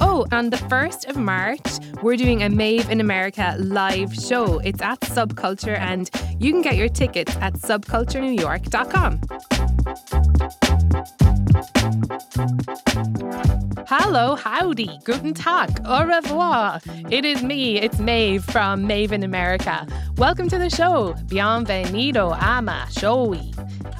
Oh, on the 1st of March, we're doing a Maeve in America live show. It's at Subculture, and you can get your tickets at subculturenewyork.com. Hello, howdy, guten tag, au revoir. It is me, it's Maeve from Maeve in America. Welcome to the show. Bienvenido a ma show.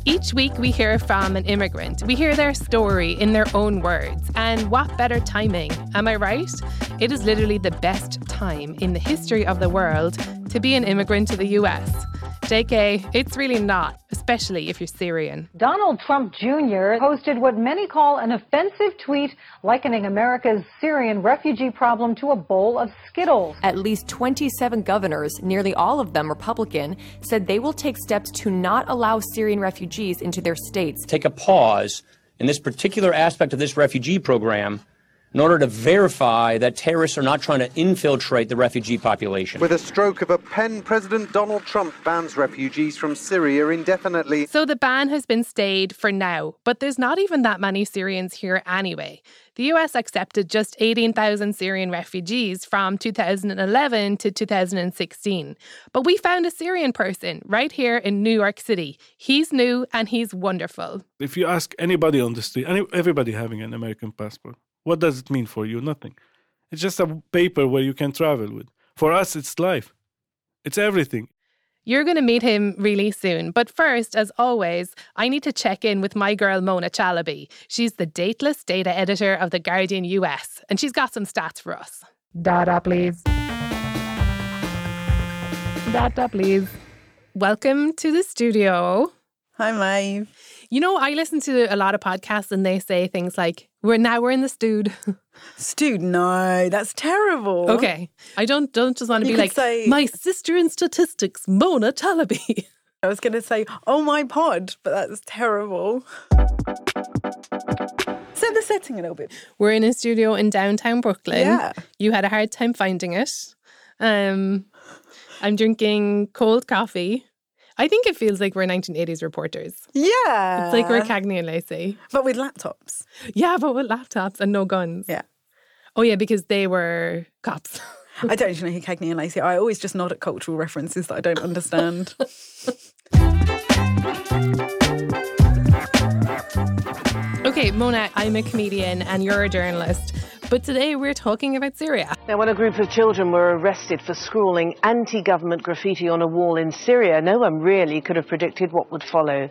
Each week, we hear from an immigrant. We hear their story in their own words. And what better timing? Am I right? It is literally the best time in the history of the world to be an immigrant to the US. JK, it's really not, especially if you're Syrian. Donald Trump Jr. posted what many call an offensive tweet likening America's Syrian refugee problem to a bowl of Skittles. At least 27 governors, nearly all of them Republican, said they will take steps to not allow Syrian refugees into their states. Take a pause in this particular aspect of this refugee program in order to verify that terrorists are not trying to infiltrate the refugee population. With a stroke of a pen, President Donald Trump bans refugees from Syria indefinitely. So the ban has been stayed for now, but there's not even that many Syrians here anyway. The US accepted just 18,000 Syrian refugees from 2011 to 2016. But we found a Syrian person right here in New York City. He's new and he's wonderful. If you ask anybody on the street, everybody having an American passport, what does it mean for you? Nothing. It's just a paper where you can travel with. For us, it's life. It's everything. You're going to meet him really soon. But first, as always, I need to check in with my girl Mona Chalabi. She's the dateless data editor of The Guardian US, and she's got some stats for us. Data, please. Data, please. Welcome to the studio. Hi, Maeve. You know, I listen to a lot of podcasts and they say things like, we're now we're in the stewed. Stewed? No, that's terrible. Okay. I don't don't just want to You be could like say- my sister in statistics, Mona Chalabi. I was going to say, oh my pod, but that's terrible. Set the setting a little bit. We're in a studio in downtown Brooklyn. Yeah. You had a hard time finding it. Um I'm drinking cold coffee. I think it feels like we're 1980s reporters. Yeah. It's like we're Cagney and Lacey. But with laptops. Yeah, but with laptops and no guns. Yeah. Oh yeah, because they were cops. I don't actually know who Cagney and Lacey are. I always just nod at cultural references that I don't understand. Okay, Mona, I'm a comedian and you're a journalist. But today we're talking about Syria. Now, when a group of children were arrested for scrawling anti government graffiti on a wall in Syria, no one really could have predicted what would follow.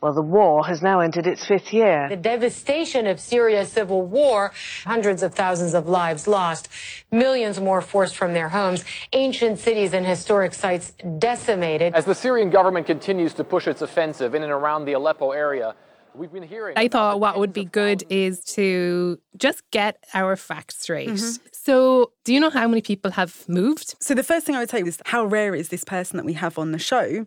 Well, the war has now entered its fifth year. The devastation of Syria's civil war, hundreds of thousands of lives lost, millions more forced from their homes, ancient cities and historic sites decimated. As the Syrian government continues to push its offensive in and around the Aleppo area, we've been hearing. I thought what would be good is to just get our facts straight. Mhm. So, do you know how many people have moved? So the first thing I would say is how rare is this person that we have on the show?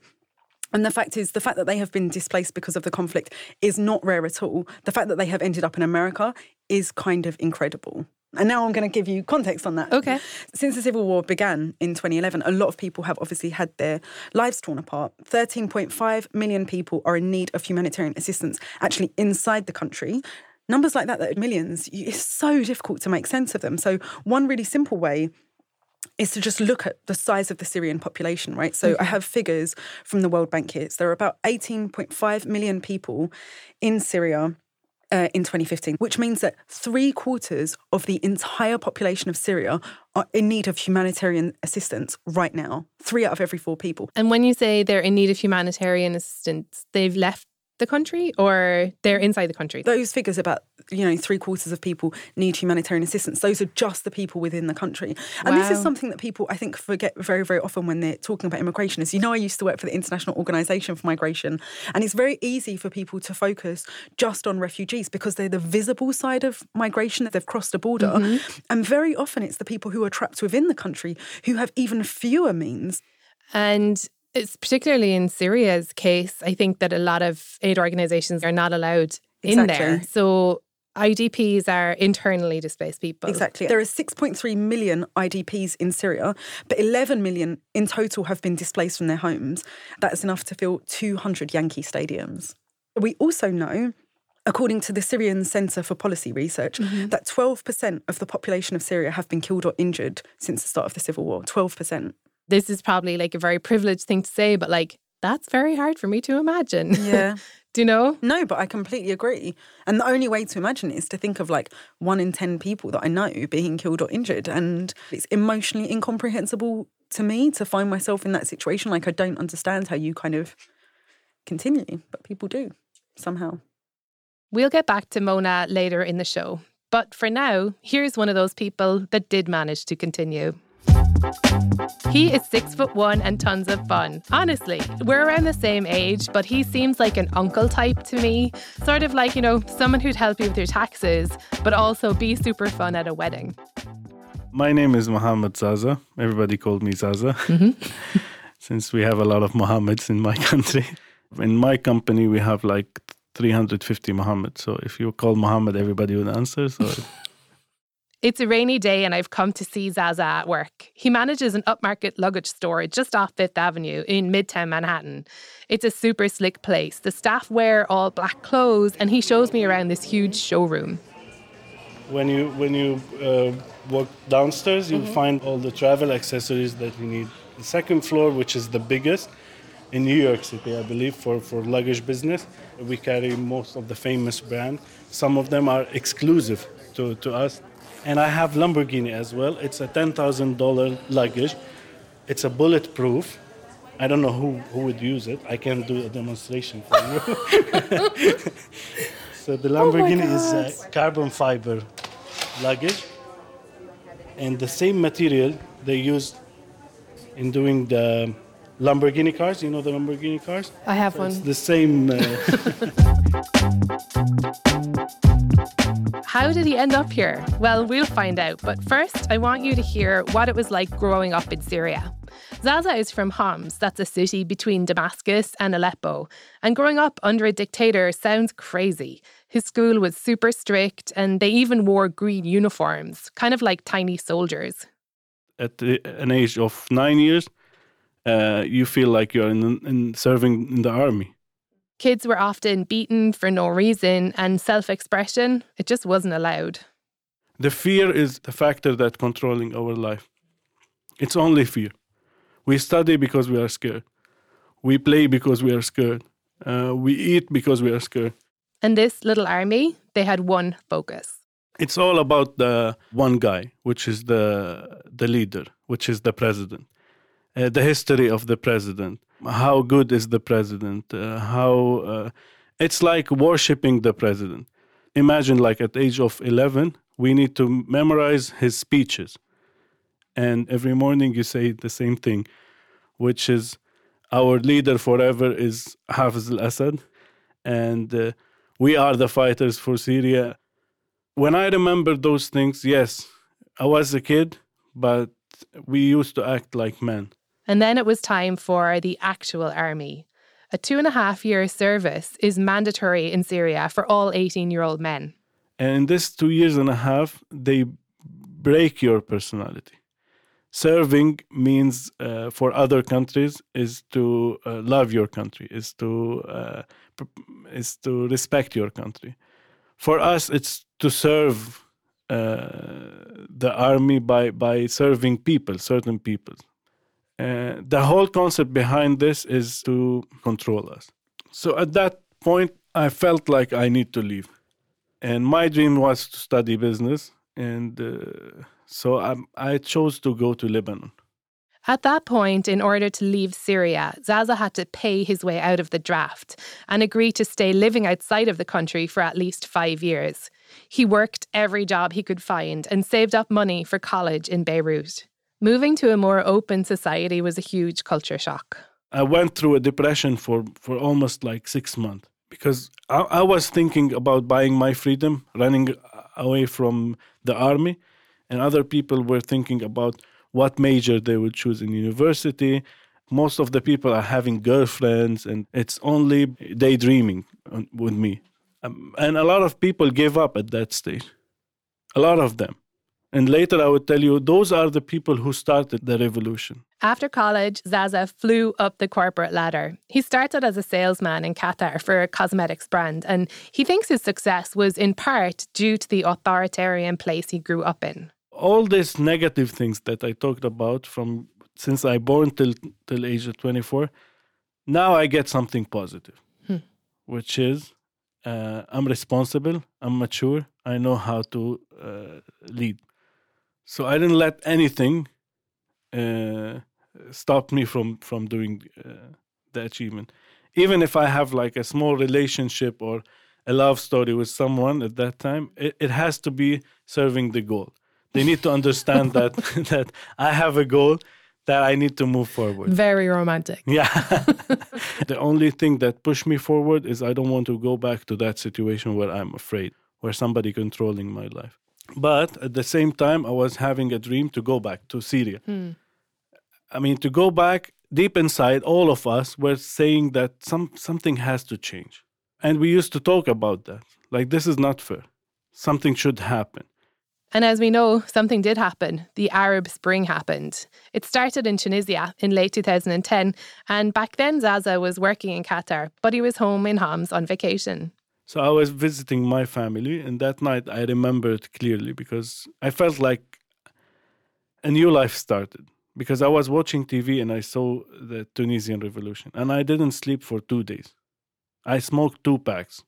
And the fact is, the fact that they have been displaced because of the conflict is not rare at all. The fact that they have ended up in America is kind of incredible. And now I'm going to give you context on that. Okay. Since the Civil War began in 2011, a lot of people have obviously had their lives torn apart. 13.5 million people are in need of humanitarian assistance actually inside the country. Numbers like that, that are millions, it's so difficult to make sense of them. So, one really simple way is to just look at the size of the Syrian population, right? So I mm-hmm. have figures from the World Bank here. So there are about 18.5 million people in Syria. Uh, in 2015, which means that three quarters of the entire population of Syria are in need of humanitarian assistance right now. Three out of every four people. And when you say they're in need of humanitarian assistance, they've left the country or they're inside the country? Those figures about, you know, three quarters of people need humanitarian assistance. Those are just the people within the country. And this is something that people, I think, forget very, very often when they're talking about immigration. Is, you know, I used to work for the International Organization for Migration, and it's very easy for people to focus just on refugees because they're the visible side of migration, that they've crossed a border. Mhm. And very often it's the people who are trapped within the country who have even fewer means. And it's particularly in Syria's case, I think that a lot of aid organizations are not allowed in there. So IDPs are internally displaced people. Exactly. There are 6.3 million IDPs in Syria, but 11 million in total have been displaced from their homes. That's enough to fill 200 Yankee stadiums. We also know according to the Syrian Center for Policy Research, Mm-hmm. that 12% of the population of Syria have been killed or injured since the start of the civil war. 12%. This is probably like a very privileged thing to say, but like that's very hard for me to imagine. Yeah. Do you know? No, but I completely agree. And the only way to imagine it is to think of like one in 10 people that I know being killed or injured. And it's emotionally incomprehensible to me to find myself in that situation. Like, I don't understand how you kind of continue, but people do somehow. We'll get back to Mona later in the show. But for now, here's one of those people that did manage to continue. He is six foot one and tons of fun. Honestly, we're around the same age, but he seems like an uncle type to me. Sort of like, you know, someone who'd help you with your taxes, but also be super fun at a wedding. My name is Mohammed Zaza. Everybody called me Zaza. Mm-hmm. Since we have a lot of Mohammeds in my country. In my company, we have like 350 Mohammed. So if you call Mohammed, everybody would answer. So It's a rainy day and I've come to see Zaza at work. He manages an upmarket luggage store just off Fifth Avenue in Midtown Manhattan. It's a super slick place. The staff wear all black clothes and he shows me around this huge showroom. when you when you uh, walk downstairs, you find all the travel accessories that you need. The second floor, which is the biggest in New York City, I believe, for, for luggage business, we carry most of the famous brands. Some of them are exclusive to, to us. And I have Lamborghini as well. It's a $10,000 luggage. It's a bulletproof. I don't know who, who would use it. I can do a demonstration for you. so the Lamborghini is a carbon fiber luggage. And the same material they use in doing the Lamborghini cars. You know the Lamborghini cars? I have It's one. the same. Uh, How did he end up here? Well, we'll find out. But first, I want you to hear what it was like growing up in Syria. Zaza is from Homs, that's a city between Damascus and Aleppo. And growing up under a dictator sounds crazy. His school was super strict, and they even wore green uniforms, kind of like tiny soldiers. at the, an age of nine years, uh, you feel like you're in, in serving in the army. Kids were often beaten for no reason, and self expression, it just wasn't allowed. The fear is the factor that controlling our life. It's only fear. We study because we are scared. We play because we are scared. Uh, we eat because we are scared. And this little army, they had one focus. It's all about the one guy, which is the the leader, which is the president. Uh, the history of the president. How good is the president? Uh, how uh, it's like worshiping the president. Imagine, like at age of eleven, we need to memorize his speeches, and every morning you say the same thing, which is, "Our leader forever is Hafiz al-Assad, and uh, we are the fighters for Syria." when I remember those things, yes, I was a kid, but we used to act like men. And then it was time for the actual army. A two and a half year service is mandatory in Syria for all 18 year old men. And in this two years and a half, they break your personality. Serving means uh, for other countries is to uh, love your country, is to uh, is to respect your country. For us, it's to serve uh, the army by by serving people, certain people. Uh, the whole concept behind this is to control us. So at that point, I felt like I need to leave, and my dream was to study business, and uh, so I, I chose to go to Lebanon. At that point, in order to leave Syria, Zaza had to pay his way out of the draft and agree to stay living outside of the country for at least five years. He worked every job he could find and saved up money for college in Beirut. Moving to a more open society was a huge culture shock. I went through a depression for, for almost like six months because I, I was thinking about buying my freedom, running away from the army, and other people were thinking about what major they would choose in university. Most of the people are having girlfriends, and it's only daydreaming with me. Um, and a lot of people gave up at that stage. A lot of them. And later I would tell you those are the people who started the revolution. After college, Zaza flew up the corporate ladder. He started as a salesman in Qatar for a cosmetics brand, and he thinks his success was in part due to the authoritarian place he grew up in. All these negative things that I talked about from since I born till till age of 24, now I get something positive, Hmm. which is uh, I'm responsible, I'm mature, I know how to uh, lead. So I didn't let anything uh, stop me from from doing uh, the achievement. Even if I have like a small relationship or a love story with someone at that time, it, it has to be serving the goal. They need to understand that that I have a goal that I need to move forward. Very romantic. Yeah. the only thing that pushed me forward is I don't want to go back to that situation where I'm afraid, where somebody controlling my life. But at the same time, I was having a dream to go back to Syria. Hmm. I mean, to go back deep inside, all of us were saying that some something has to change, and we used to talk about that. Like this is not fair. Something should happen. And as we know, something did happen. The Arab Spring happened. It started in Tunisia in late 2010, and back then Zaza was working in Qatar, but he was home in Homs on vacation. So I was visiting my family, and that night I remember it clearly because I felt like a new life started. Because I was watching TV and I saw the Tunisian revolution, and I didn't sleep for two days. I smoked two packs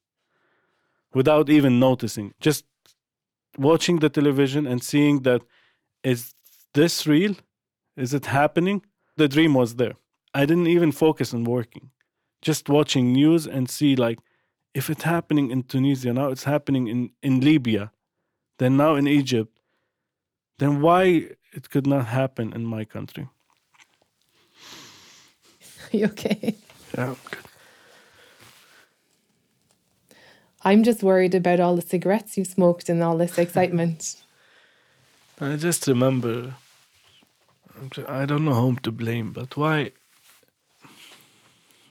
without even noticing, just watching the television and seeing that is this real? Is it happening? The dream was there. I didn't even focus on working, just watching news and see like if it's happening in Tunisia now, it's happening in, in Libya, then now in Egypt, then why it could not happen in my country? you okay? Yeah. I'm just worried about all the cigarettes you smoked and all this excitement. I just remember, I'm I don't know whom to blame, but why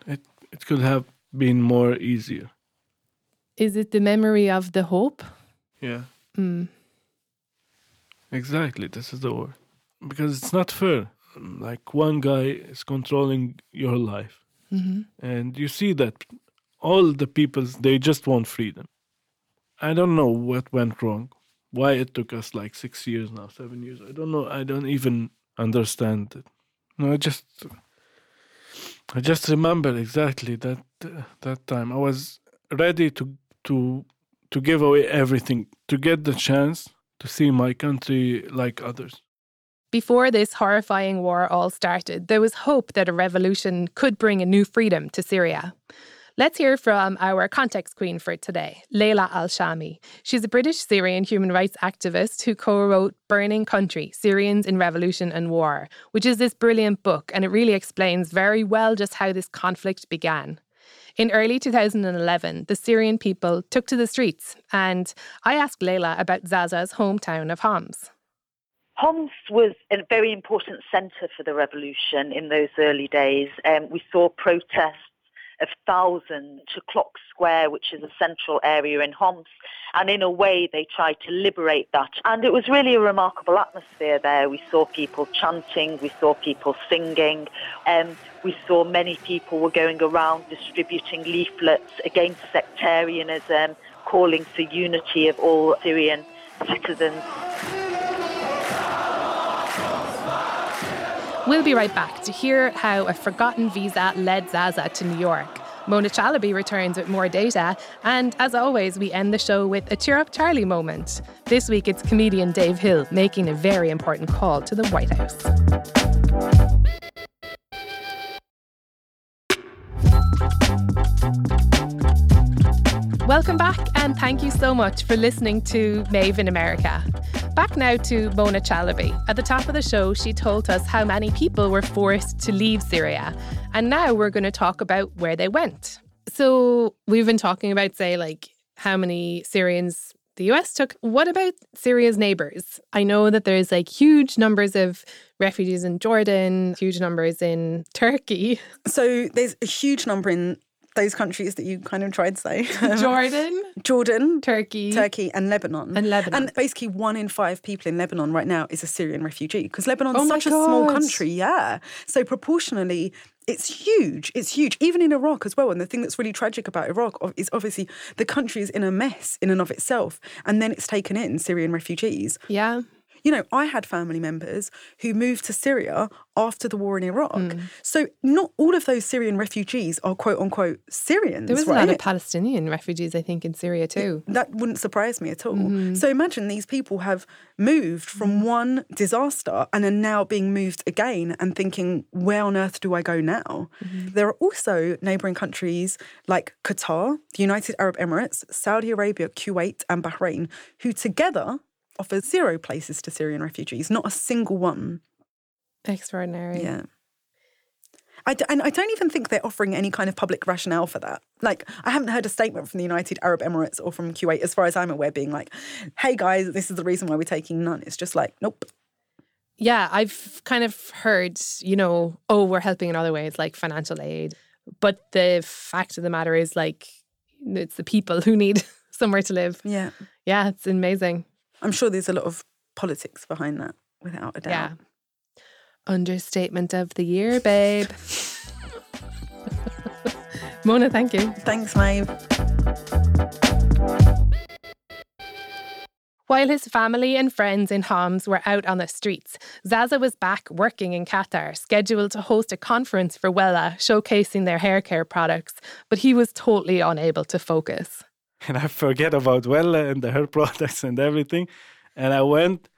it it could have been more easier. Is it the memory of the hope? Yeah, Mm. exactly. This is the word because it's not fair. Like one guy is controlling your life, Mhm. and you see that all the people they just want freedom. I don't know what went wrong. Why it took us like six years now, seven years. I don't know. I don't even understand it. No, I just, I just remember exactly that uh, that time. I was ready to to to give away everything to get the chance to see my country like others. Before this horrifying war all started, there was hope that a revolution could bring a new freedom to Syria. Let's hear from our context queen for today, Leila Al Shami. She's a British Syrian human rights activist who co wrote Burning Country Syrians in Revolution and War, which is this brilliant book, and it really explains very well just how this conflict began. In early 2011, the Syrian people took to the streets, and I asked Leila about Zaza's hometown of Homs. Homs was a very important centre for the revolution in those early days. Um, we saw protests of thousands to Clock Square, which is a central area in Homs. And in a way, they tried to liberate that. And it was really a remarkable atmosphere there. We saw people chanting, we saw people singing, um, we saw many people were going around distributing leaflets against sectarianism, calling for unity of all Syrian citizens. We'll be right back to hear how a forgotten visa led Zaza to New York. Mona Chalabi returns with more data, and as always, we end the show with a Cheer Up Charlie moment. This week, it's comedian Dave Hill making a very important call to the White House. Welcome back, and thank you so much for listening to Maeve in America. Back now to Mona Chalabi. At the top of the show, she told us how many people were forced to leave Syria. And now we're going to talk about where they went. So we've been talking about, say, like how many Syrians the US took. What about Syria's neighbors? I know that there's like huge numbers of refugees in Jordan, huge numbers in Turkey. So there's a huge number in those countries that you kind of tried to say Jordan, Jordan, Turkey, Turkey, and Lebanon. And Lebanon. And basically, one in five people in Lebanon right now is a Syrian refugee because Lebanon's Oh such a small country. Yeah. So proportionally, it's huge. It's huge. Even in Iraq as well. And the thing that's really tragic about Iraq is obviously the country is in a mess in and of itself. And then it's taken in Syrian refugees. Yeah. You know, I had family members who moved to Syria after the war in Iraq. Hmm. So not all of those Syrian refugees are quote unquote Syrians. There was right? a lot of Palestinian refugees, I think, in Syria too. That wouldn't surprise me at all. Mm-hmm. So imagine these people have moved from one disaster and are now being moved again and thinking, where on earth do I go now? Mm-hmm. There are also neighboring countries like Qatar, the United Arab Emirates, Saudi Arabia, Kuwait, and Bahrain, who together offer zero places to Syrian refugees, not a single one. Extraordinary. Yeah. I d- and I don't even think they're offering any kind of public rationale for that. Like, I haven't heard a statement from the United Arab Emirates or from Kuwait, as far as I'm aware, being like, hey guys, this is the reason why we're taking none. It's just like, nope. Yeah, I've kind of heard, you know, oh, we're helping in other ways, like financial aid. But the fact of the matter is, like, it's the people who need somewhere to live. Yeah. Yeah, it's amazing. I'm sure there's a lot of politics behind that, without a doubt. Yeah. Understatement of the year, babe. Mona, thank you. Thanks, Maeve. While his family and friends in Homs were out on the streets, Zaza was back working in Qatar, scheduled to host a conference for Wella showcasing their hair care products, but he was totally unable to focus. and I forget about Wella and the hair products and everything. And I went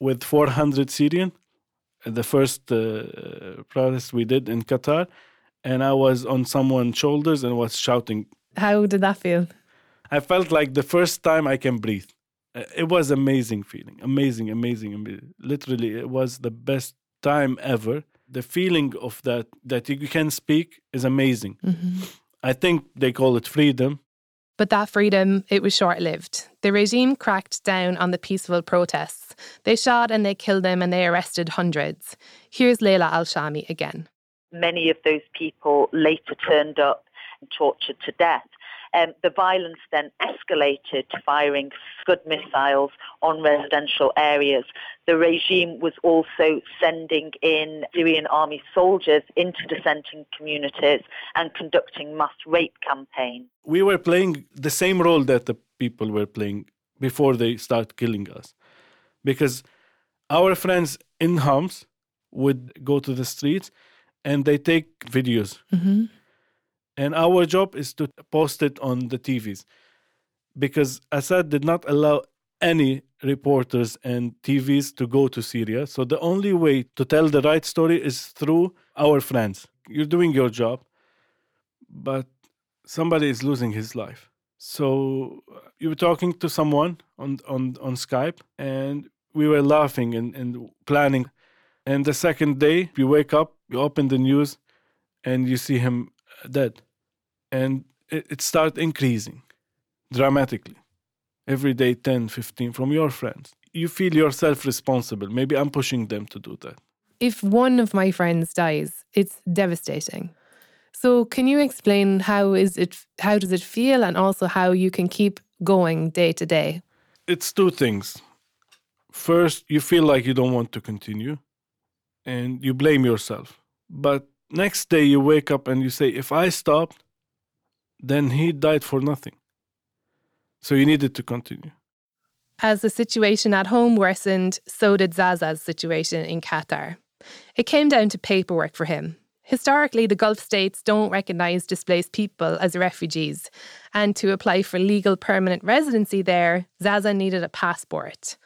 with 400 Syrian, the first uh, protest we did in Qatar, and I was on someone's shoulders and was shouting. How did that feel? I felt like the first time I can breathe. Uh, It was amazing feeling, amazing, amazing, amazing. Literally, it was the best time ever. The feeling of that that you can speak is amazing. I think they call it freedom. But that freedom, it was short lived. The regime cracked down on the peaceful protests. They shot and they killed them and they arrested hundreds. Here's Leila Al Shami again. Many of those people later turned up and tortured to death. Um, the violence then escalated to firing Scud missiles on residential areas. The regime was also sending in Syrian army soldiers into dissenting communities and conducting mass rape campaigns. we were playing the same role that the people were playing before they start killing us because our friends in Homs would go to the streets and they take videos and our job is to post it on the tvs because assad did not allow any reporters and tvs to go to syria so the only way to tell the right story is through our friends you're doing your job but somebody is losing his life. So uh, you were talking to someone on on on Skype, and we were laughing and, and planning. And the second day, you wake up, you open the news, and you see him dead, and it, it starts increasing dramatically. Every day, 10, 15 from your friends. You feel yourself responsible. Maybe I'm pushing them to do that. If one of my friends dies, it's devastating. So can you explain how is it how does it feel and also how you can keep going day to day? it's two things. First, you feel like you don't want to continue and you blame yourself. But next day, you wake up and you say, if I stopped, then he died for nothing. So you needed to continue. As the situation at home worsened, so did Zaza's situation in Qatar. It came down to paperwork for him. Historically, the Gulf states don't recognise displaced people as refugees, and to apply for legal permanent residency there, Zaza needed a passport.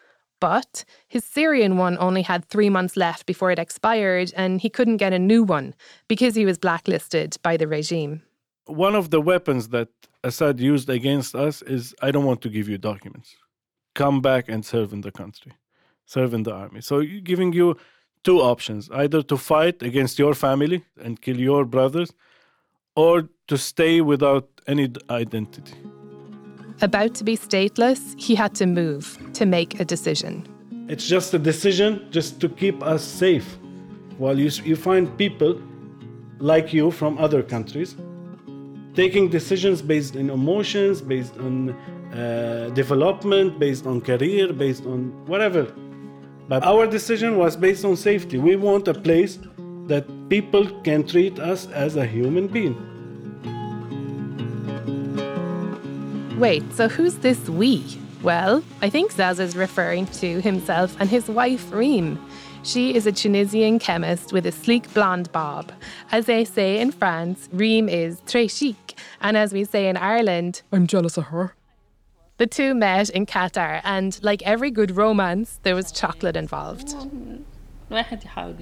But his Syrian one only had three months left before it expired, and he couldn't get a new one because he was blacklisted by the regime. One of the weapons that Assad used against us is I don't want to give you documents. Come back and serve in the country, serve in the army. So giving you two options either to fight against your family and kill your brothers, or to stay without any identity. About to be stateless, he had to move to make a decision. It's just a decision just to keep us safe. While you, you find people like you from other countries taking decisions based on emotions, based on uh, development, based on career, based on whatever. But our decision was based on safety. We want a place that people can treat us as a human being. Wait, so who's this we? Well, I think Zaz is referring to himself and his wife Reem. She is a Tunisian chemist with a sleek blonde bob. As they say in France, Reem is très chic, and as we say in Ireland, I'm jealous of her. The two met in Qatar, and like every good romance, there was chocolate involved. واحد يحاول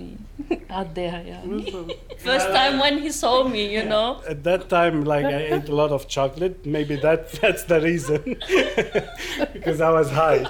يعديها يعني first time when he saw me you know At that time, like I ate a lot of chocolate. Maybe that that's the reason, because I was high.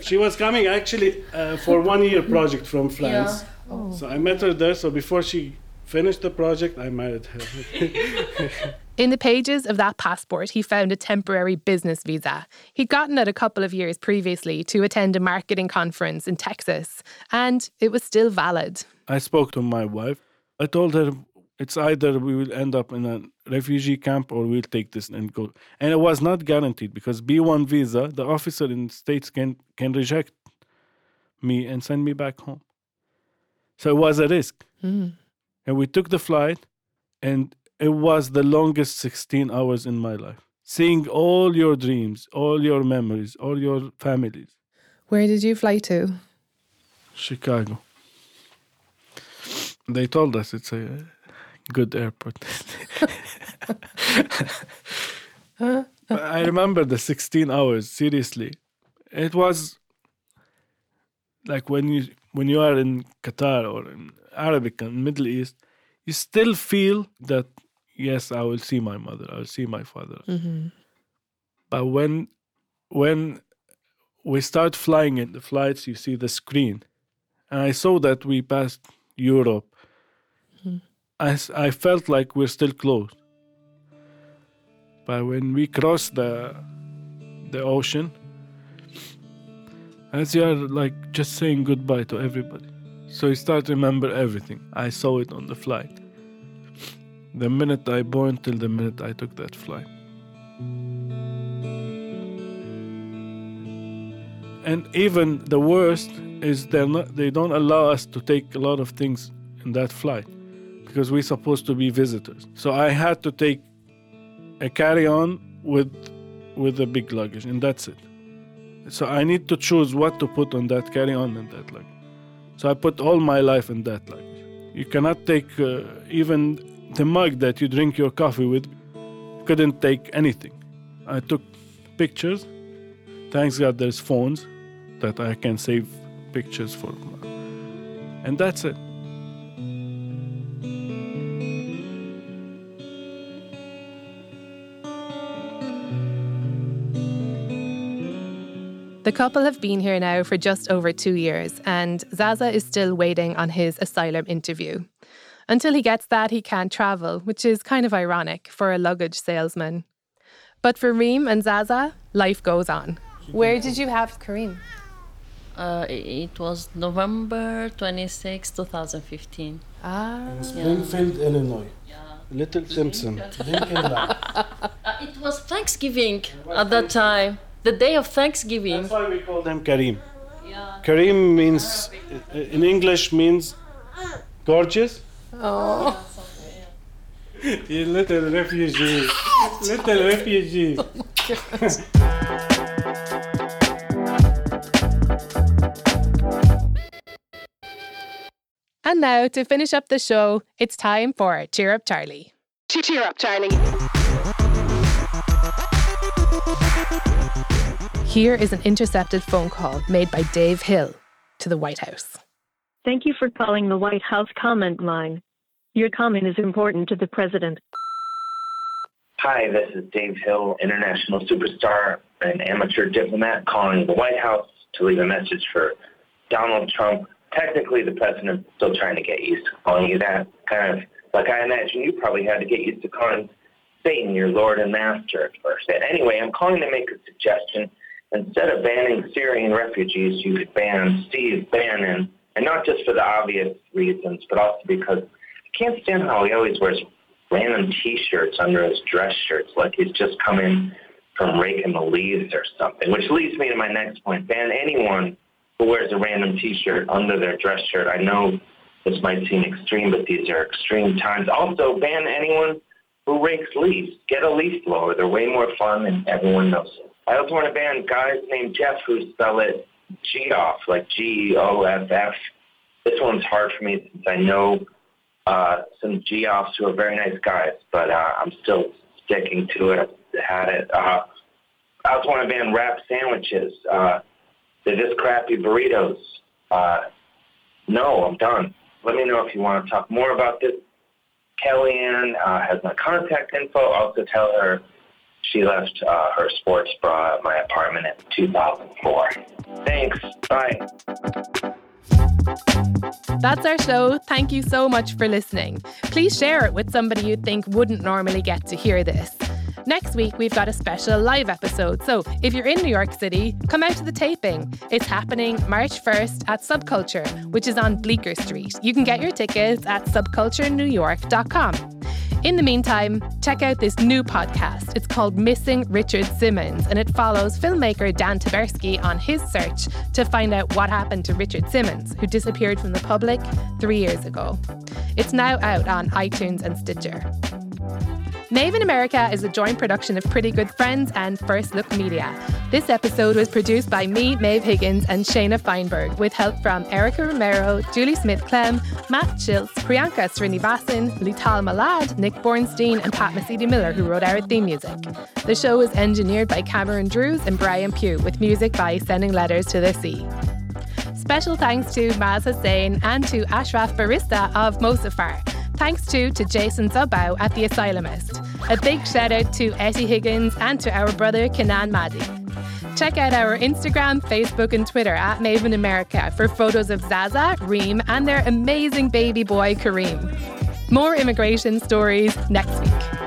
she was coming actually uh, for one year project from France. Yeah. Oh. So I met her there. So before she finished the project, I married her. In the pages of that passport, he found a temporary business visa. He'd gotten it a couple of years previously to attend a marketing conference in Texas, and it was still valid. I spoke to my wife. I told her it's either we will end up in a refugee camp or we'll take this and go. And it was not guaranteed because B1 visa, the officer in the States can, can reject me and send me back home. So it was a risk. Mm. And we took the flight, and it was the longest 16 hours in my life. Seeing all your dreams, all your memories, all your families. Where did you fly to? Chicago. They told us it's a good airport. I remember the 16 hours, seriously. It was like when you when you are in Qatar or in Arabic and Middle East, you still feel that yes, I will see my mother, I will see my father. Mm-hmm. But when when we start flying in the flights, you see the screen, and I saw that we passed Europe. I, I felt like we're still close. But when we cross the the ocean, as you are like just saying goodbye to everybody, so you start to remember everything. I saw it on the flight. The minute I born till the minute I took that flight. And even the worst is not they don't allow us to take a lot of things in that flight because we're supposed to be visitors. So I had to take a carry-on with with a big luggage and that's it. So I need to choose what to put on that carry-on and that luggage. So I put all my life in that luggage. You cannot take uh, even the mug that you drink your coffee with. Couldn't take anything. I took pictures. Thanks God there's phones that I can save pictures for. And that's it. The couple have been here now for just over two years, and Zaza is still waiting on his asylum interview. Until he gets that, he can't travel, which is kind of ironic for a luggage salesman. But for Reem and Zaza, life goes on. Where did you have Kareem? uh, it was November 26 2015 Ah. Springfield, Illinois. Little Simpson. Uh, it was Thanksgiving at that time the day of Thanksgiving That's why we call them Kareem. Kareem means, uh, in English, means gorgeous. Oh. You little refugee. little refugee. Oh and now, to finish up the show, it's time for Cheer Up Charlie. Cheer up, Charlie. Here is an intercepted phone call made by Dave Hill to the White House. Thank you for calling the White House comment line. Your comment is important to the president. Hi, this is Dave Hill, international superstar and amateur diplomat, calling the White House to leave a message for Donald Trump. Technically, the president president's still trying to get used to calling you that. Kind of like I imagine you probably had to get used to calling Satan your Lord and Master at first. And anyway, I'm calling to make a suggestion. Instead of banning Syrian refugees, you ban Steve Bannon, and not just for the obvious reasons, but also because I can't stand how he always wears random T-shirts under his dress shirts, like he's just come in from raking the leaves or something. Which leads me to my next point: ban anyone who wears a random T-shirt under their dress shirt. I know this might seem extreme, but these are extreme times. Also, ban anyone who rakes leaves. Get a leaf blower. They're way more fun, and everyone knows it. I also want to ban guys named Jeff who spell it Geoff, like G-E-O-F-F. This one's hard for me since I know uh, some Geoffs who are very nice guys, but uh, I'm still sticking to it. I've had it. Uh, I also want to ban wrap sandwiches. Uh, they're just crappy burritos. Uh, no, I'm done. Let me know if you want to talk more about this. Kellyanne uh, has my contact info. Also tell her she left uh, her sports bra at my apartment in 2004. Thanks. Bye. That's our show. Thank you so much for listening. Please share it with somebody you think wouldn't normally get to hear this. Next week, we've got a special live episode. So if you're in New York City, come out to the taping. It's happening March 1st at Subculture, which is on Bleecker Street. You can get your tickets at subculturenewyork.com. In the meantime, check out this new podcast. It's called Missing Richard Simmons, and it follows filmmaker Dan Taberski on his search to find out what happened to Richard Simmons, who disappeared from the public three years ago. It's now out on iTunes and Stitcher. Maeve in America is a joint production of Pretty Good Friends and First Look Media. This episode was produced by me, Maeve Higgins, and Shayna Feinberg, with help from Erica Romero, Julie Smith Clem, Matt Schiltz, Priyanka Srinivasan, Lital Malad, Nick Bornstein, and Pat Mesiti Miller, who wrote our theme music. The show was engineered by Cameron Drews and Brian Pugh, with music by Sending Letters to the Sea. Special thanks to Maz Hussain and to Ashraf Barista of Mosafar. Thanks too to Jason Dzubow at The Asylumist. A big shout out to Etty Higgins and to our brother Kanan Madi. Check out our Instagram, Facebook, and Twitter at Maeve in America for photos of Zaza, Reem, and their amazing baby boy Kareem. More immigration stories next week.